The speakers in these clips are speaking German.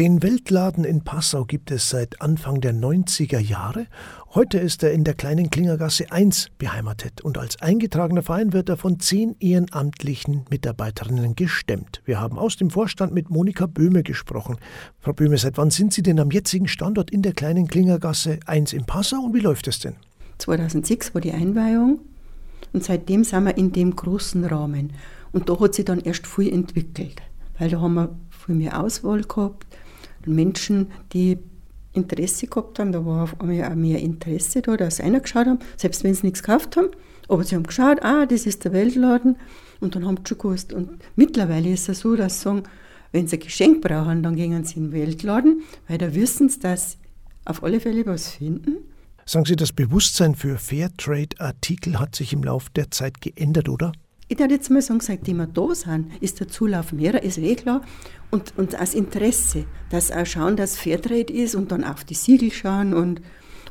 Den Weltladen in Passau gibt es seit Anfang der 90er Jahre. Heute ist er in der kleinen Klingergasse 1 beheimatet und als eingetragener Verein wird er von zehn ehrenamtlichen Mitarbeiterinnen gestemmt. Wir haben aus dem Vorstand mit Monika Böhme gesprochen. Frau Böhme, seit wann sind Sie denn am jetzigen Standort in der kleinen Klingergasse 1 in Passau und wie läuft es denn? 2006 war die Einweihung und seitdem sind wir in dem großen Rahmen. Und da hat sich dann erst viel entwickelt, weil da haben wir viel mehr Auswahl gehabt Menschen, die Interesse gehabt haben, da war auf einmal auch mehr Interesse da, dass einer geschaut haben, selbst wenn sie nichts gekauft haben, aber sie haben geschaut, ah, das ist der Weltladen und dann haben sie schon gewusst. Und mittlerweile ist es so, dass sie sagen, wenn sie ein Geschenk brauchen, dann gehen sie in den Weltladen, weil da wissen sie, dass sie auf alle Fälle was finden. Sagen Sie, das Bewusstsein für Fairtrade-Artikel hat sich im Laufe der Zeit geändert, oder? Ich würde jetzt mal sagen, seitdem wir da sind, ist der Zulauf mehrer, ist eh klar. Und, und das Interesse, dass auch schauen, dass Fairtrade ist und dann auf die Siegel schauen und,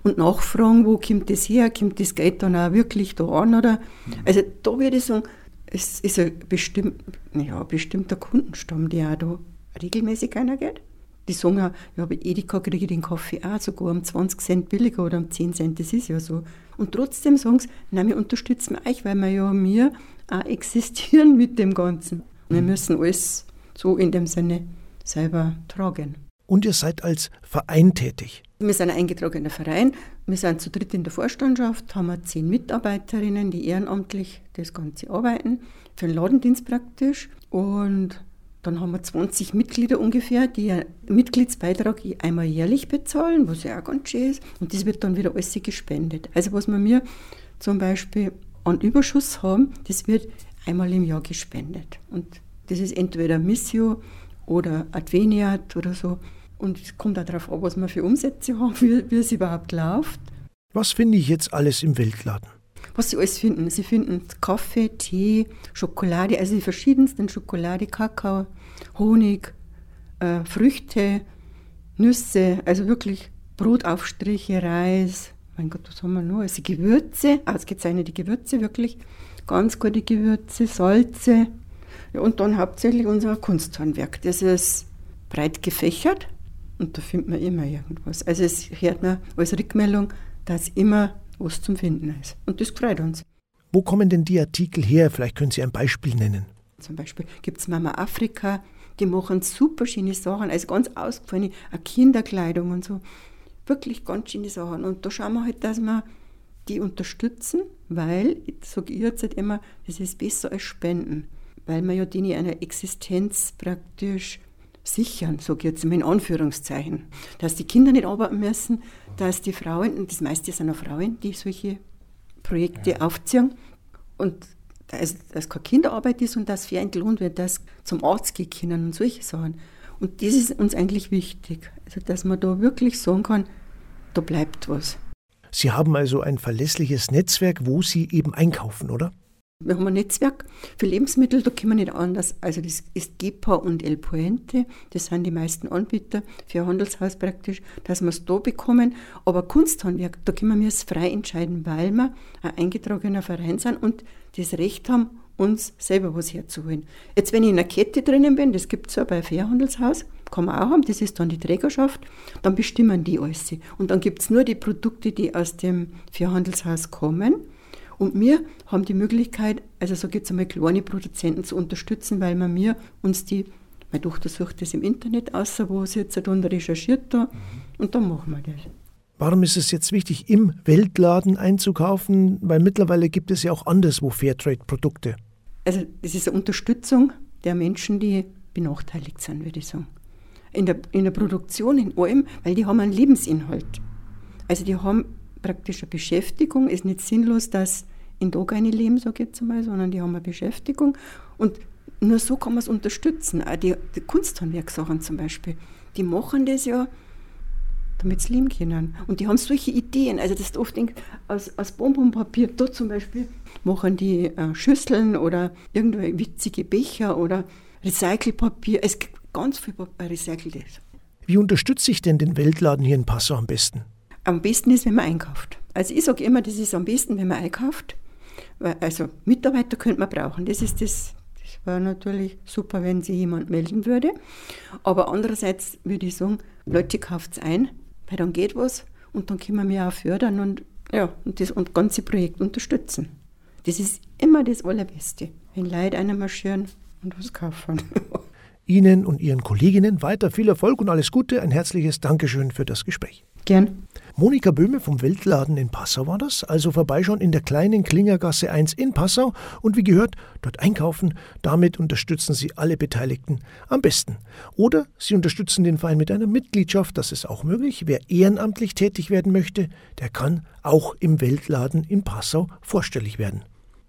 und nachfragen, wo kommt das her, kommt das Geld dann auch wirklich da an, oder? Also da würde ich sagen, es ist ein bestimmt, ja, bestimmter Kundenstamm, der auch da regelmäßig einer geht. Die sagen auch, ja, bei Edeka kriege ich den Kaffee auch sogar um 20 Cent billiger oder um 10 Cent, das ist ja so. Und trotzdem sagen sie, nein, wir unterstützen euch, weil wir ja mir auch existieren mit dem Ganzen. Wir müssen alles so in dem Sinne selber tragen. Und ihr seid als Verein tätig? Wir sind ein eingetragener Verein. Wir sind zu dritt in der Vorstandschaft, haben wir zehn Mitarbeiterinnen, die ehrenamtlich das Ganze arbeiten, für den Ladendienst praktisch. Und dann haben wir 20 Mitglieder ungefähr, die einen Mitgliedsbeitrag einmal jährlich bezahlen, was ja auch ganz schön ist. Und das wird dann wieder alles gespendet. Also was wir mir zum Beispiel an Überschuss haben, das wird einmal im Jahr gespendet. Und das ist entweder Missio oder Adveniat oder so. Und es kommt auch darauf an, was wir für Umsätze haben, wie, wie es überhaupt läuft. Was finde ich jetzt alles im Weltladen? Was Sie alles finden. Sie finden Kaffee, Tee, Schokolade, also die verschiedensten Schokolade, Kakao, Honig, äh, Früchte, Nüsse, also wirklich Brotaufstriche, Reis, mein Gott, was haben wir noch? Also Gewürze, ausgezeichnete Gewürze, wirklich ganz gute Gewürze, Salze. Ja, und dann hauptsächlich unser Kunsthandwerk. Das ist breit gefächert und da findet man immer irgendwas. Also es hört man als Rückmeldung, dass immer was zum Finden ist. Und das freut uns. Wo kommen denn die Artikel her? Vielleicht können Sie ein Beispiel nennen. Zum Beispiel gibt es Mama Afrika, die machen super schöne Sachen, also ganz ausgefallene Kinderkleidung und so wirklich ganz schöne Sachen. Und da schauen wir halt, dass wir die unterstützen, weil, sage ich jetzt halt immer, das ist besser als Spenden, weil wir ja denen eine Existenz praktisch sichern, sage ich jetzt mal in Anführungszeichen. Dass die Kinder nicht arbeiten müssen, dass die Frauen, und das meiste sind auch Frauen, die solche Projekte ja. aufziehen, und dass, dass keine Kinderarbeit ist und dass fair entlohnt wird, dass zum Arzt gehen können und solche Sachen. Und das ist uns eigentlich wichtig, also dass man da wirklich sagen kann, da bleibt was. Sie haben also ein verlässliches Netzwerk, wo Sie eben einkaufen, oder? Wir haben ein Netzwerk für Lebensmittel, da können wir nicht anders. Also das ist GEPA und El Puente, das sind die meisten Anbieter für Handelshaus praktisch, dass wir es da bekommen. Aber Kunsthandwerk, da können wir es frei entscheiden, weil wir ein eingetragener Verein sind und das Recht haben, uns selber was herzuholen. Jetzt, wenn ich in einer Kette drinnen bin, das gibt es ja bei Fairhandelshaus, kann man auch haben, das ist dann die Trägerschaft, dann bestimmen die alles. Und dann gibt es nur die Produkte, die aus dem Fairhandelshaus kommen. Und wir haben die Möglichkeit, also so geht es einmal, kleine Produzenten zu unterstützen, weil wir mir uns die, meine Tochter sucht das im Internet aus, wo sie jetzt dann recherchiert da, und dann machen wir das. Warum ist es jetzt wichtig, im Weltladen einzukaufen? Weil mittlerweile gibt es ja auch anderswo Fairtrade-Produkte. Also das ist eine Unterstützung der Menschen, die benachteiligt sind, würde ich sagen. In der, in der Produktion, in allem, weil die haben einen Lebensinhalt. Also die haben praktisch eine Beschäftigung. Es ist nicht sinnlos, dass in da keine leben, sage ich jetzt einmal, sondern die haben eine Beschäftigung. Und nur so kann man es unterstützen. Auch die, die Kunsthandwerksachen zum Beispiel, die machen das ja damit sie leben können. Und die haben solche Ideen. Also, das oft denkt, aus, aus Bonbonpapier, da zum Beispiel, machen die äh, Schüsseln oder irgendwelche witzige Becher oder Recycelpapier. Es gibt ganz viel Recyceltes. Wie unterstütze ich denn den Weltladen hier in Passau am besten? Am besten ist, wenn man einkauft. Also ich sage immer, das ist am besten, wenn man einkauft. Also Mitarbeiter könnte man brauchen. Das ist das, wäre natürlich super, wenn sich jemand melden würde. Aber andererseits würde ich sagen, Leute, kauft es ein, weil dann geht was und dann können wir mich auch fördern und, ja, und das und ganze Projekt unterstützen. Das ist immer das Allerbeste, wenn Leute einer marschieren und was kaufen. Ihnen und Ihren Kolleginnen weiter viel Erfolg und alles Gute. Ein herzliches Dankeschön für das Gespräch. Gern. Monika Böhme vom Weltladen in Passau war das. Also vorbeischauen in der kleinen Klingergasse 1 in Passau und wie gehört, dort einkaufen. Damit unterstützen Sie alle Beteiligten am besten. Oder Sie unterstützen den Verein mit einer Mitgliedschaft, das ist auch möglich. Wer ehrenamtlich tätig werden möchte, der kann auch im Weltladen in Passau vorstellig werden.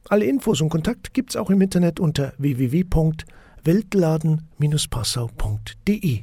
Alle Infos und Kontakt gibt's auch im Internet unter www.weltladen-passau.de.